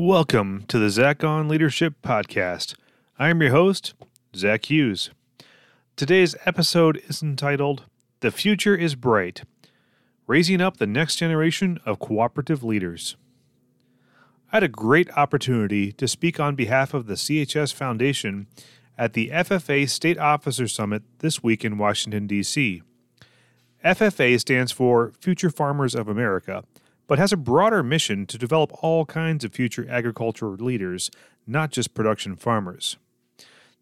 Welcome to the Zach on Leadership Podcast. I am your host, Zach Hughes. Today's episode is entitled The Future is Bright Raising Up the Next Generation of Cooperative Leaders. I had a great opportunity to speak on behalf of the CHS Foundation at the FFA State Officer Summit this week in Washington, D.C. FFA stands for Future Farmers of America, but has a broader mission to develop all kinds of future agricultural leaders, not just production farmers.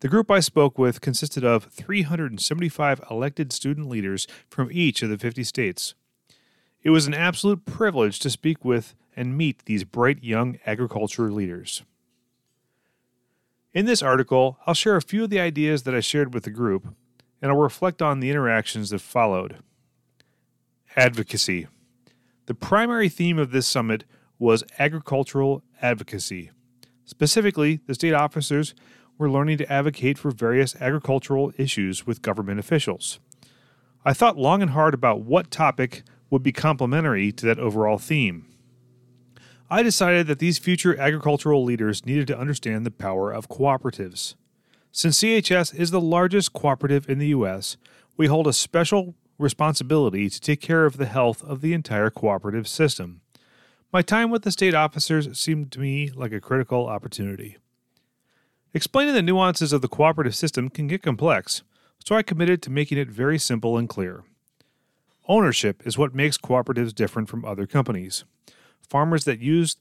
The group I spoke with consisted of 375 elected student leaders from each of the 50 states. It was an absolute privilege to speak with and meet these bright young agriculture leaders. In this article, I'll share a few of the ideas that I shared with the group, and I'll reflect on the interactions that followed. Advocacy. The primary theme of this summit was agricultural advocacy. Specifically, the state officers were learning to advocate for various agricultural issues with government officials. I thought long and hard about what topic would be complementary to that overall theme. I decided that these future agricultural leaders needed to understand the power of cooperatives. Since CHS is the largest cooperative in the U.S., we hold a special responsibility to take care of the health of the entire cooperative system. My time with the state officers seemed to me like a critical opportunity. Explaining the nuances of the cooperative system can get complex, so I committed to making it very simple and clear. Ownership is what makes cooperatives different from other companies. Farmers that use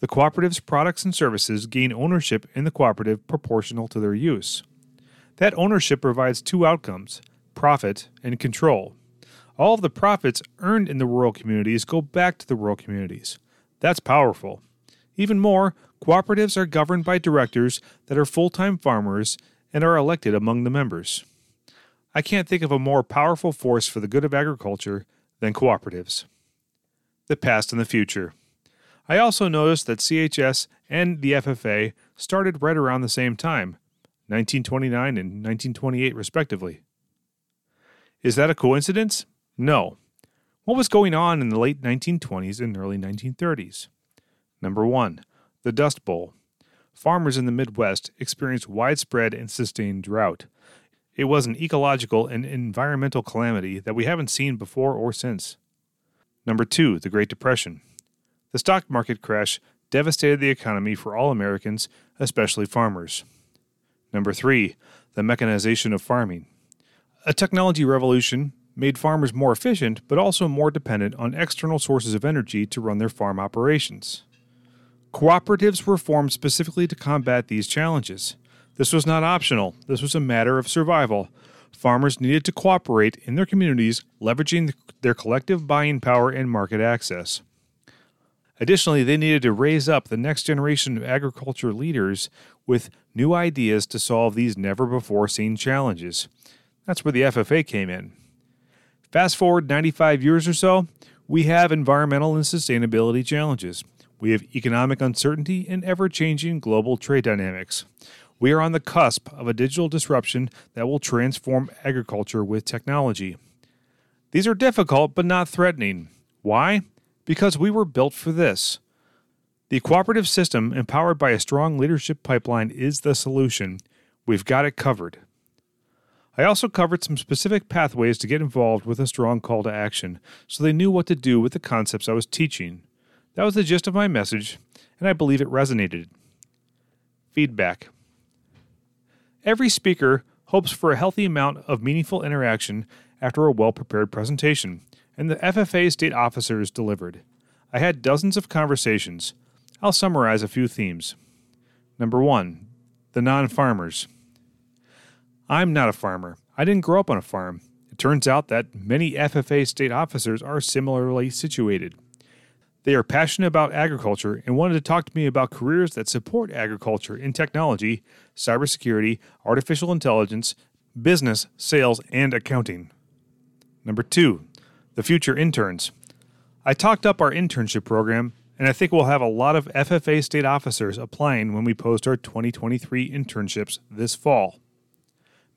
the cooperative's products and services gain ownership in the cooperative proportional to their use. That ownership provides two outcomes profit and control. All of the profits earned in the rural communities go back to the rural communities. That's powerful. Even more, cooperatives are governed by directors that are full time farmers and are elected among the members. I can't think of a more powerful force for the good of agriculture than cooperatives. The past and the future. I also noticed that CHS and the FFA started right around the same time, 1929 and 1928, respectively. Is that a coincidence? No. What was going on in the late 1920s and early 1930s? Number one, the Dust Bowl. Farmers in the Midwest experienced widespread and sustained drought. It was an ecological and environmental calamity that we haven't seen before or since. Number two, the Great Depression. The stock market crash devastated the economy for all Americans, especially farmers. Number three, the mechanization of farming. A technology revolution made farmers more efficient, but also more dependent on external sources of energy to run their farm operations. Cooperatives were formed specifically to combat these challenges. This was not optional, this was a matter of survival. Farmers needed to cooperate in their communities, leveraging their collective buying power and market access. Additionally, they needed to raise up the next generation of agriculture leaders with new ideas to solve these never before seen challenges. That's where the FFA came in. Fast forward 95 years or so, we have environmental and sustainability challenges. We have economic uncertainty and ever changing global trade dynamics. We are on the cusp of a digital disruption that will transform agriculture with technology. These are difficult but not threatening. Why? Because we were built for this. The cooperative system, empowered by a strong leadership pipeline, is the solution. We've got it covered. I also covered some specific pathways to get involved with a strong call to action so they knew what to do with the concepts I was teaching. That was the gist of my message, and I believe it resonated. Feedback Every speaker hopes for a healthy amount of meaningful interaction after a well prepared presentation, and the FFA state officers delivered. I had dozens of conversations. I'll summarize a few themes. Number one, the non farmers. I'm not a farmer. I didn't grow up on a farm. It turns out that many FFA state officers are similarly situated. They are passionate about agriculture and wanted to talk to me about careers that support agriculture in technology, cybersecurity, artificial intelligence, business, sales, and accounting. Number two, the future interns. I talked up our internship program, and I think we'll have a lot of FFA state officers applying when we post our 2023 internships this fall.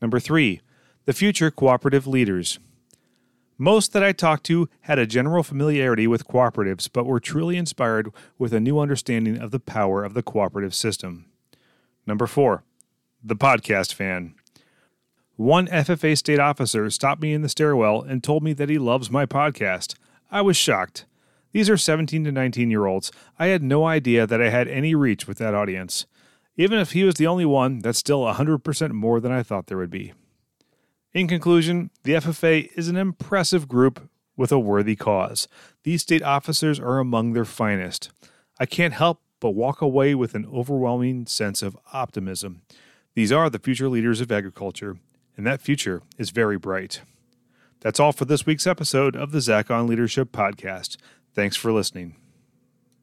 Number three, the future cooperative leaders. Most that I talked to had a general familiarity with cooperatives, but were truly inspired with a new understanding of the power of the cooperative system. Number four, the podcast fan. One FFA state officer stopped me in the stairwell and told me that he loves my podcast. I was shocked. These are 17 to 19 year olds. I had no idea that I had any reach with that audience. Even if he was the only one, that's still 100% more than I thought there would be. In conclusion, the FFA is an impressive group with a worthy cause. These state officers are among their finest. I can't help but walk away with an overwhelming sense of optimism. These are the future leaders of agriculture, and that future is very bright. That's all for this week's episode of the Zach on Leadership Podcast. Thanks for listening.